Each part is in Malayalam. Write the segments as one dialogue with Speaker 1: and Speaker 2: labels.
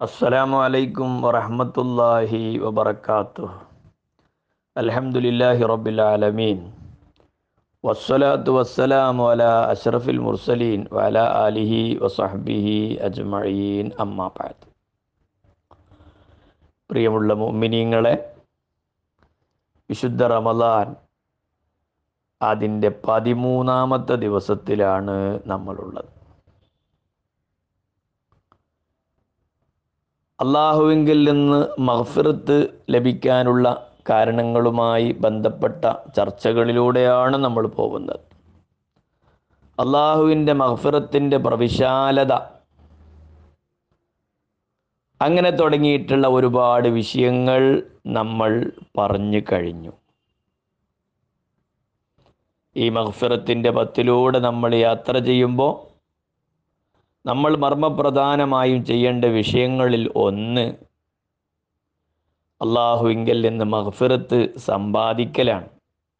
Speaker 1: അസ്സലാമു അലൈക്കും വറഹ്മത്തുള്ളാഹി വബറകാതുഹു. അൽഹംദുലില്ലാഹി റബ്ബിൽ ആലമീൻ. വസ്സലാത്തു വസ്സലാമു അലാ അഷ്റഫിൽ മുർസലീൻ വഅലാ ആലിഹി വസഹ്ബിഹി അജ്മഈൻ. അമ്മാ ബഅദ് പ്രിയമുള്ള മുഅ്മിനീങ്ങളെ വിശുദ്ധ റമദാൻ അതിന്റെ പതിമൂന്നാമത്തെ ദിവസത്തിലാണ് നമ്മളുള്ളത്. അള്ളാഹുവിങ്കിൽ നിന്ന് മഹഫിറത്ത് ലഭിക്കാനുള്ള കാരണങ്ങളുമായി ബന്ധപ്പെട്ട ചർച്ചകളിലൂടെയാണ് നമ്മൾ പോകുന്നത്. അള്ളാഹുവിന്റെ മഹഫിറത്തിന്റെ പ്രവിശാലത അങ്ങനെ തുടങ്ങിയിട്ടുള്ള ഒരുപാട് വിഷയങ്ങൾ നമ്മൾ പറഞ്ഞു കഴിഞ്ഞു. ഈ മഹഫിറത്തിന്റെ പത്തിലൂടെ നമ്മൾ യാത്ര ചെയ്യുമ്പോൾ നമ്മൾ മർമ്മപ്രധാനമായും ചെയ്യേണ്ട വിഷയങ്ങളിൽ ഒന്ന് അള്ളാഹുവിങ്കൽ നിന്ന് മഹഫിറത്ത് സമ്പാദിക്കലാണ്.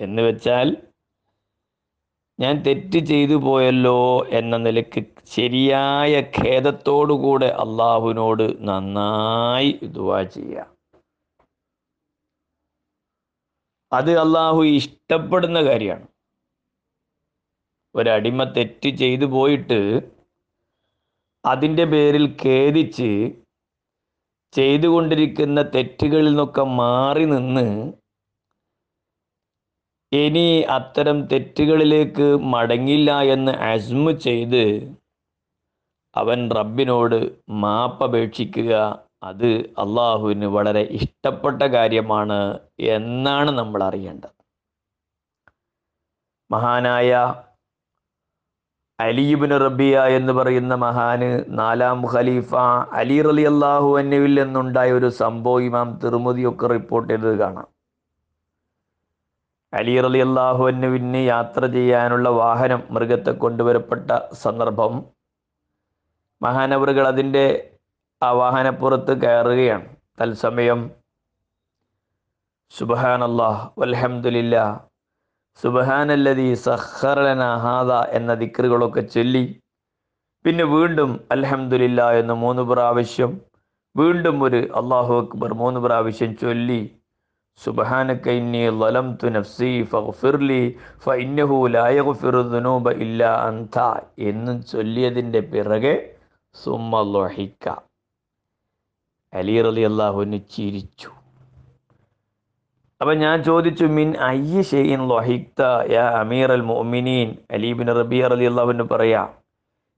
Speaker 1: എന്ന് വെച്ചാൽ ഞാൻ തെറ്റ് ചെയ്തു പോയല്ലോ എന്ന നിലയ്ക്ക് ശരിയായ ഖേദത്തോടുകൂടെ അള്ളാഹുവിനോട് നന്നായി ദുവാ ചെയ്യുക അത് അള്ളാഹു ഇഷ്ടപ്പെടുന്ന കാര്യമാണ്. ഒരടിമ തെറ്റ് ചെയ്തു പോയിട്ട് അതിന്റെ പേരിൽ ഖേദിച്ച് ചെയ്തുകൊണ്ടിരിക്കുന്ന തെറ്റുകളിൽ നിന്നൊക്കെ മാറി നിന്ന് ഇനി അത്തരം തെറ്റുകളിലേക്ക് മടങ്ങില്ല എന്ന് അസ്മു ചെയ്ത് അവൻ റബ്ബിനോട് മാപ്പപേക്ഷിക്കുക അത് അള്ളാഹുവിന് വളരെ ഇഷ്ടപ്പെട്ട കാര്യമാണ് എന്നാണ് നമ്മൾ അറിയേണ്ടത്. മഹാനായ അലീബിന് റബിയ എന്ന് പറയുന്ന മഹാന് നാലാം ഖലീഫ അലി റലി അള്ളാഹു അന്നുവിൽ നിന്നുണ്ടായ ഒരു സംഭവം ഇമാം തിരുമുതിയൊക്കെ റിപ്പോർട്ട് ചെയ്തത് കാണാം. അലി റലി അള്ളാഹു അന്നുവിന് യാത്ര ചെയ്യാനുള്ള വാഹനം മൃഗത്തെ കൊണ്ടുവരപ്പെട്ട സന്ദർഭം. മഹാനവറുകൾ അതിന്റെ ആ വാഹനപ്പുറത്ത് കയറുകയാണ്. തത്സമയം സുബഹാൻ അള്ളാഹ് വൽഹംദുലില്ലാ സുബഹാനല്ലതി സഹറലന ഹാദ എന്ന ദിക്റുകളൊക്കെ ചൊല്ലി. പിന്നെ വീണ്ടും അലഹമുല്ല എന്ന് മൂന്ന് പ്രാവശ്യം വീണ്ടും ഒരു അള്ളാഹു അക്ബർ മൂന്ന് പ്രാവശ്യം ചൊല്ലി. ഇന്നി നഫ്സി ഫഇന്നഹു എന്നും ചൊല്ലിയതിന്റെ പിറകെ സുമ്മ ലൊഹിക്ക. അലി അള്ളാഹുവിന് ചിരിച്ചു. അപ്പം ഞാൻ ചോദിച്ചു മിൻ അയ്യ ഷെയ്ൻ ലൊഹിക്ത യാ അമീർ അൽ മൊമിനീൻ അലീബിൻ റബി അലി അള്ളാഹുവിന് പറയാ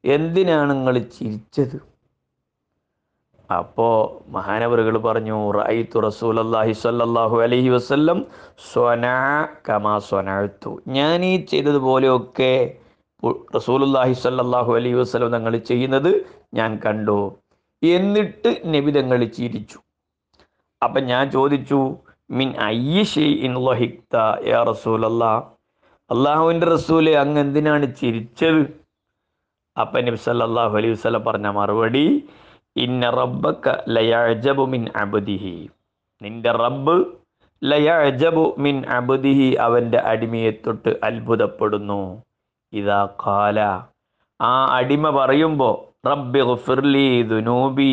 Speaker 1: എന്തിനാണ് നിങ്ങൾ ചിരിച്ചത്? അപ്പോൾ മഹാനവറുകൾ പറഞ്ഞു റൈത്തു റസൂൽ അള്ളാഹി സല്ലാഹു അലഹി വസ്ല്ലം സ്വനാ കമാ സ്വനാഴ്ത്തു ഞാൻ ഈ ചെയ്തതുപോലെയൊക്കെ റസൂലുല്ലാഹി സല്ലാഹു അലൈഹി വസ്ലം തങ്ങൾ ചെയ്യുന്നത് ഞാൻ കണ്ടു. എന്നിട്ട് നബി തങ്ങൾ ചിരിച്ചു. അപ്പം ഞാൻ ചോദിച്ചു മിൻ ഇൻ ലഹിക്ത യാ റസൂലല്ലാ. അള്ളാഹുവിന്റെ റസൂലെ അങ്ങ് എന്തിനാണ് ചിരിച്ചത്? അപ്പം നബി സല്ലല്ലാഹു അലൈഹി വസല്ലം പറഞ്ഞ മറുപടി ഇന്ന റബ്ബക്ക ലയഅജബു മിൻ അബുദിഹി. നിന്റെ റബ്ബ് ലയഅജബു മിൻ അബുദിഹി അവന്റെ അടിമയെ തൊട്ട് അത്ഭുതപ്പെടുന്നു. ഇതാ കാല ആ അടിമ പറയുമ്പോൾ റബ്ബി ഗുഫിർലി ദുനൂബി.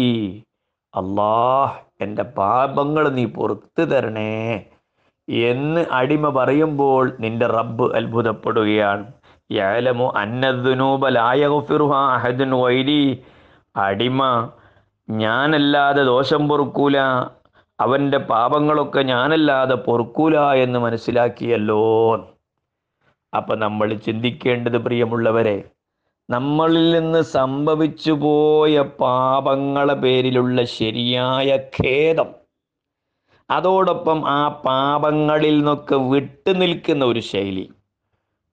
Speaker 1: അള്ളാഹ് എന്റെ പാപങ്ങൾ നീ പുറത്തു തരണേ എന്ന് അടിമ പറയുമ്പോൾ നിന്റെ റബ്ബ് അത്ഭുതപ്പെടുകയാണ്. യാലമു അന്നദ്നൂബലായഫിറുഹ അഹദുൻ വൈരി അടിമ ഞാനല്ലാതെ ദോഷം പൊറുക്കൂല. അവന്റെ പാപങ്ങളൊക്കെ ഞാനല്ലാതെ പൊറുക്കൂല എന്ന് മനസ്സിലാക്കിയല്ലോ. അപ്പം നമ്മൾ ചിന്തിക്കേണ്ടത് പ്രിയമുള്ളവരെ നമ്മളിൽ നിന്ന് സംഭവിച്ചു പോയ പാപങ്ങളെ പേരിലുള്ള ശരിയായ ഖേദം. അതോടൊപ്പം ആ പാപങ്ങളിൽ നിന്നൊക്കെ വിട്ടു നിൽക്കുന്ന ഒരു ശൈലി.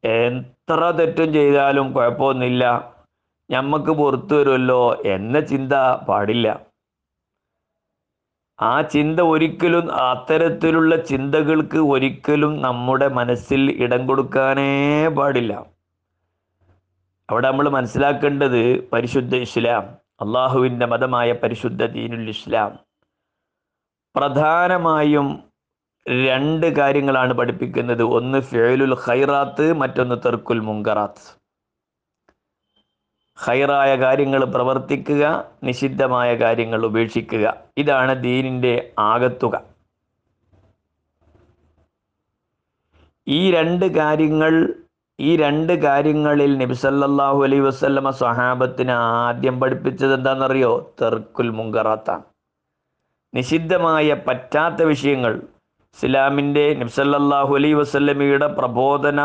Speaker 1: എത്ര തെറ്റും ചെയ്താലും കുഴപ്പമൊന്നുമില്ല. ഞമ്മക്ക് പുറത്തു വരുമല്ലോ എന്ന ചിന്ത പാടില്ല. ആ ചിന്ത ഒരിക്കലും അത്തരത്തിലുള്ള ചിന്തകൾക്ക് ഒരിക്കലും നമ്മുടെ മനസ്സിൽ ഇടം കൊടുക്കാനേ പാടില്ല. അവിടെ നമ്മൾ മനസ്സിലാക്കേണ്ടത് പരിശുദ്ധ ഇസ്ലാം അള്ളാഹുവിന്റെ മതമായ പരിശുദ്ധ ദീനുൽ ഇസ്ലാം. പ്രധാനമായും രണ്ട് കാര്യങ്ങളാണ് പഠിപ്പിക്കുന്നത്. ഒന്ന് ഫേലുൽ ഖൈറാത്ത് മറ്റൊന്ന് തെർക്കുൽ മുങ്കറാത്ത്. ഹൈറായ കാര്യങ്ങൾ പ്രവർത്തിക്കുക നിഷിദ്ധമായ കാര്യങ്ങൾ ഉപേക്ഷിക്കുക. ഇതാണ് ദീനിന്റെ ആകത്തുക. ഈ രണ്ട് കാര്യങ്ങൾ ഈ രണ്ട് കാര്യങ്ങളിൽ നബിസല്ലാഹു അലൈ വസ്ലമ സ്വഹാബത്തിന് ആദ്യം പഠിപ്പിച്ചത് എന്താണെന്നറിയോ? തെർക്കുൽ മുങ്കറാത്താണ്. നിഷിദ്ധമായ പറ്റാത്ത വിഷയങ്ങൾ. ഇസ്ലാമിന്റെ നബ്സല്ലാഹു അലൈ വസ്ലമിയുടെ പ്രബോധന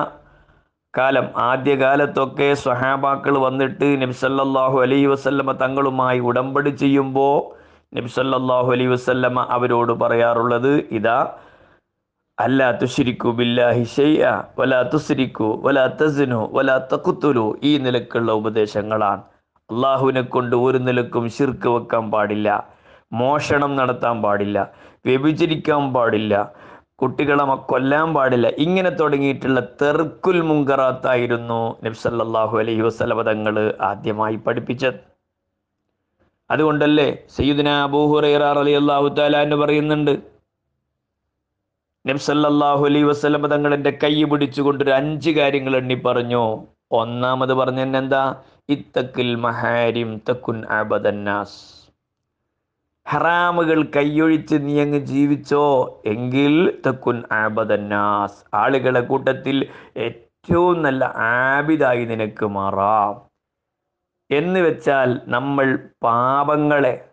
Speaker 1: കാലം ആദ്യകാലത്തൊക്കെ സ്വഹാബാക്കൾ വന്നിട്ട് നബ്സല്ലാഹു അലൈ വസ്ല്ലമ തങ്ങളുമായി ഉടമ്പടി ചെയ്യുമ്പോൾ നബ്സല്ലാഹു അലൈ വസ്ല്ലമ അവരോട് പറയാറുള്ളത് ഇതാ അല്ല തുഷിരിക്കു ബില്ലാഹി ഷെയ്യ വലാ തുസിരിക്കു വലാ തസിനു വലാ തക്കുത്തുലു ഈ നിലക്കുള്ള ഉപദേശങ്ങളാണ്. അള്ളാഹുവിനെ കൊണ്ട് ഒരു നിലക്കും ശിർക്ക് വെക്കാൻ പാടില്ല. മോഷണം നടത്താൻ പാടില്ല. വ്യഭിചരിക്കാൻ പാടില്ല. കുട്ടികളെ കൊല്ലാൻ പാടില്ല. ഇങ്ങനെ തുടങ്ങിയിട്ടുള്ള തെർക്കുൽ മുങ്കറാത്തായിരുന്നു നബ്സല്ലാഹു അലൈഹി വസ്ലമ തങ്ങൾ ആദ്യമായി പഠിപ്പിച്ചത്. അതുകൊണ്ടല്ലേ സയ്യിദിന അബൂഹുറൈറ അലി അള്ളാഹു താലാന്ന് പറയുന്നുണ്ട്. നബ്സല്ലാഹു അലൈ വസ്ലമ തങ്ങൾ എന്റെ കൈ പിടിച്ചുകൊണ്ട് ഒരു അഞ്ച് കാര്യങ്ങൾ എണ്ണി പറഞ്ഞു. ഒന്നാമത് പറഞ്ഞ എന്താ? ഇത്തക്കിൽ മഹാരിം തക്കുൻ അബദന്നാസ് ഹറാമുകൾ കൈയൊഴിച്ച് നീ അങ്ങ് ജീവിച്ചോ? എങ്കിൽ തക്കുൻ ആബദന്നാസ് ആളുകളെ കൂട്ടത്തിൽ ഏറ്റവും നല്ല ആബിദായി നിനക്ക് മാറാം. എന്ന് വെച്ചാൽ നമ്മൾ പാപങ്ങളെ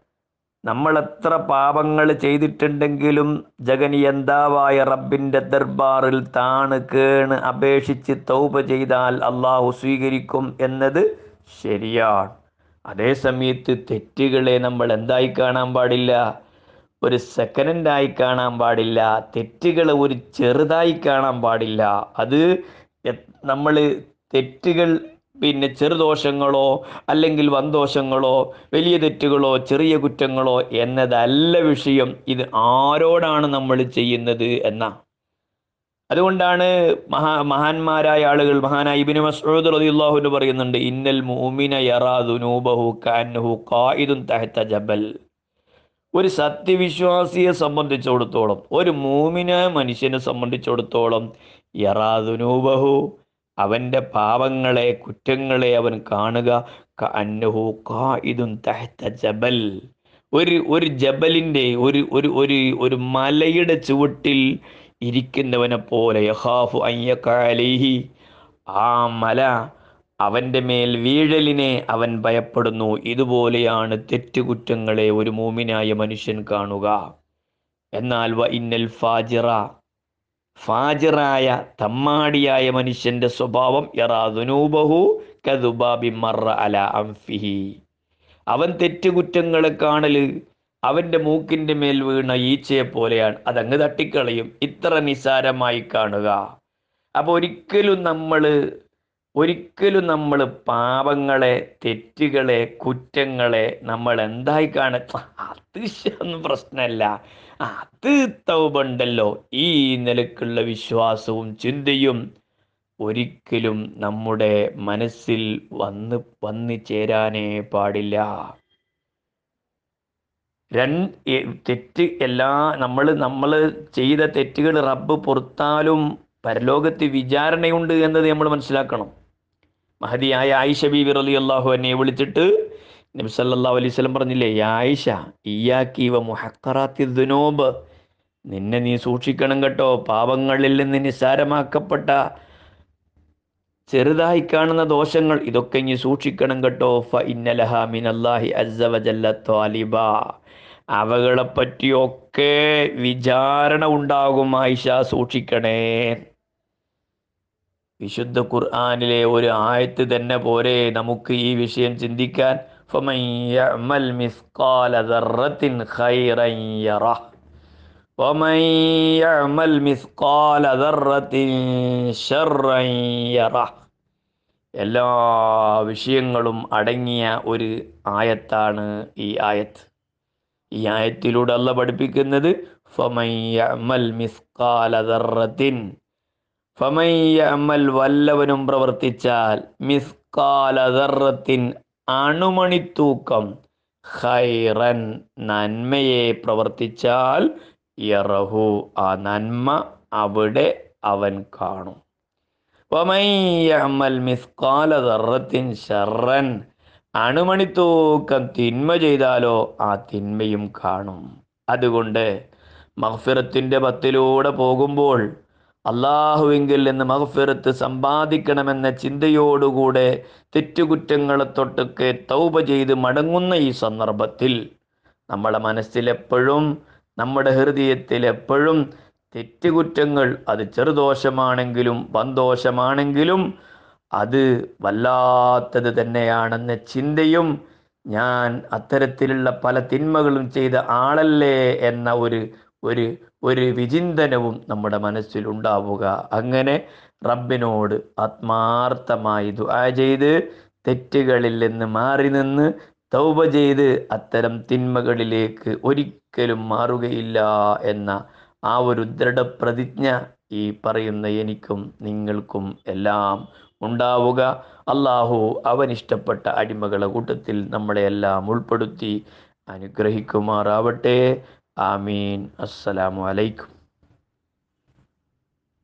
Speaker 1: നമ്മൾ എത്ര പാപങ്ങൾ ചെയ്തിട്ടുണ്ടെങ്കിലും ജഗനി ജഗനിയന്താവായ റബ്ബിന്റെ ദർബാറിൽ താണ് കേണ് അപേക്ഷിച്ച് തൗപ ചെയ്താൽ അള്ളാഹു സ്വീകരിക്കും എന്നത് ശരിയാണ്. അതേ സമയത്ത് തെറ്റുകളെ നമ്മൾ എന്തായി കാണാൻ പാടില്ല? ഒരു സെക്കൻഡായി കാണാൻ പാടില്ല. തെറ്റുകൾ ഒരു ചെറുതായി കാണാൻ പാടില്ല. അത് നമ്മൾ തെറ്റുകൾ പിന്നെ ചെറുദോഷങ്ങളോ അല്ലെങ്കിൽ വൻദോഷങ്ങളോ വലിയ തെറ്റുകളോ ചെറിയ കുറ്റങ്ങളോ എന്നതല്ല വിഷയം. ഇത് ആരോടാണ് നമ്മൾ ചെയ്യുന്നത് എന്ന. അതുകൊണ്ടാണ് മഹാ മഹാന്മാരായ ആളുകൾ മഹാനായ ഇബിന് മസ്ഊദ് റളിയല്ലാഹു പറയുന്നുണ്ട് ഇന്നൽ മുഅ്മിന യറാദുനൂബഹു കാന്നഹു ഖായിദുൻ തഹത ജബൽ. ഒരു സത്യവിശ്വാസിയെ സംബന്ധിച്ചിടത്തോളം ഒരു മൂമിന മനുഷ്യനെ സംബന്ധിച്ചിടത്തോളം യറാ ദുനൂബഹു അവന്റെ പാപങ്ങളെ കുറ്റങ്ങളെ അവൻ കാണുക. ജബൽ. ഒരു ഒരു ജബലിന്റെ ഒരു ഒരു ഒരു ഒരു മലയുടെ ചുവട്ടിൽ ഇരിക്കുന്നവനെ പോലെ യഹാഫു അയ്യക്കാലേഹി ആ മല അവന്റെ മേൽ വീഴലിനെ അവൻ ഭയപ്പെടുന്നു. ഇതുപോലെയാണ് തെറ്റുകുറ്റങ്ങളെ ഒരു മൂമിനായ മനുഷ്യൻ കാണുക. എന്നാൽ വ ഇന്നൽ ഫാജിറ ഫാജിറായ തമ്മാടിയായ മനുഷ്യന്റെ സ്വഭാവം യറാദുനൂബഹു കതുബാബി മറ അല അംഫിഹി. അവൻ തെറ്റുകുറ്റങ്ങൾ കാണൽ അവന്റെ മൂക്കിന്റെ മേൽ വീണ ഈച്ചയെ പോലെയാണ്. അതങ്ങ് തട്ടിക്കളയും. ഇത്ര നിസാരമായി കാണുക. അപ്പോൾ ഒരിക്കലും നമ്മൾ ഒരിക്കലും നമ്മൾ പാപങ്ങളെ തെറ്റുകളെ കുറ്റങ്ങളെ നമ്മൾ എന്തായി കാണ അതിശയൊന്നും പ്രശ്നമല്ല അത് തൗബണ്ടല്ലോ. ഈ നിലക്കുള്ള വിശ്വാസവും ചിന്തയും ഒരിക്കലും നമ്മുടെ മനസ്സിൽ വന്ന് വന്നു ചേരാനേ പാടില്ല. രണ്ട് തെറ്റ് എല്ലാ നമ്മൾ നമ്മൾ ചെയ്ത തെറ്റുകൾ റബ്ബ് പുറത്താലും പരലോകത്ത് വിചാരണയുണ്ട് എന്നത് നമ്മൾ മനസ്സിലാക്കണം. മഹതിയായ ആയിഷബി വിറലി റലി അള്ളാഹു എന്നെ വിളിച്ചിട്ട് നബി സല്ലല്ലാഹു അലൈഹി വസല്ലം പറഞ്ഞില്ലേ "യാ ആയിഷ ഇയ്യാക്കി വ മുഹക്കറാത്തി ദുനോബ്. നിന്നെ നീ സൂക്ഷിക്കണം കേട്ടോ പാപങ്ങളിൽ നിന്ന് നിസ്സാരമാക്കപ്പെട്ട ചെറുതായി കാണുന്ന ദോഷങ്ങൾ ഇതൊക്കെ ഇനി സൂക്ഷിക്കണം കേട്ടോ. ഫ ഇന്നലഹ വജല്ല ത്വാലിബ. അവകളെ പറ്റിയൊക്കെ വിചാരണ ഉണ്ടാകും ആയിഷ സൂക്ഷിക്കണേ. വിശുദ്ധ ഖുർആാനിലെ ഒരു ആയത്ത് തന്നെ പോരെ നമുക്ക് ഈ വിഷയം ചിന്തിക്കാൻ فمن يعمل مثقال ذرة خيرا يره ومن يعمل مثقال ذرة شرا يره എല്ലാ വിഷയങ്ങളും അടങ്ങിയ ഒരു ആയത്താണ് ഈ ആയത്ത് ഈ ആയത്തിലൂടെ അല്ല പഠിപ്പിക്കുന്നത് ഫമൻ യഅമൽ മിസ്കാല ദർറത്തിൻ ഫമൻ യഅമൽ വല്ലവനും പ്രവർത്തിച്ചാൽ മിസ്കാല ദർറത്തിൻ അണുമണിത്തൂക്കം. ഹൈറൻ നന്മയെ പ്രവർത്തിച്ചാൽ യറഹു. ആ നന്മ അവിടെ അവൻ കാണും. അണുമണിത്തൂക്കം തിന്മ ചെയ്താലോ ആ തിന്മയും കാണും. അതുകൊണ്ട് മഹ്ഫിറത്തിന്റെ പത്തിലൂടെ പോകുമ്പോൾ അള്ളാഹുവിങ്കിൽ നിന്ന് മഹഫിറത്ത് സമ്പാദിക്കണമെന്ന ചിന്തയോടുകൂടെ തെറ്റുകുറ്റങ്ങളെ തൊട്ടൊക്കെ തൗപ ചെയ്ത് മടങ്ങുന്ന ഈ സന്ദർഭത്തിൽ നമ്മളെ മനസ്സിലെപ്പോഴും നമ്മുടെ ഹൃദയത്തിൽ എപ്പോഴും തെറ്റുകുറ്റങ്ങൾ അത് ചെറുദോഷമാണെങ്കിലും വന്തോഷമാണെങ്കിലും അത് വല്ലാത്തത് തന്നെയാണെന്ന ചിന്തയും ഞാൻ അത്തരത്തിലുള്ള പല തിന്മകളും ചെയ്ത ആളല്ലേ എന്ന ഒരു ഒരു ഒരു വിചിന്തനവും നമ്മുടെ മനസ്സിൽ ഉണ്ടാവുക. അങ്ങനെ റബ്ബിനോട് ആത്മാർത്ഥമായി ദുആ ചെയ്ത് തെറ്റുകളിൽ നിന്ന് മാറി നിന്ന് തൗബ ചെയ്ത് അത്തരം തിന്മകളിലേക്ക് ഒരിക്കലും മാറുകയില്ല എന്ന ആ ഒരു ദൃഢപ്രതിജ്ഞ ഈ പറയുന്ന എനിക്കും നിങ്ങൾക്കും എല്ലാം ഉണ്ടാവുക. അള്ളാഹു അവൻ ഇഷ്ടപ്പെട്ട അടിമകളെ കൂട്ടത്തിൽ നമ്മളെ എല്ലാം ഉൾപ്പെടുത്തി അനുഗ്രഹിക്കുമാറാവട്ടെ. ആമീൻ അസ്സലാമു അലൈക്കും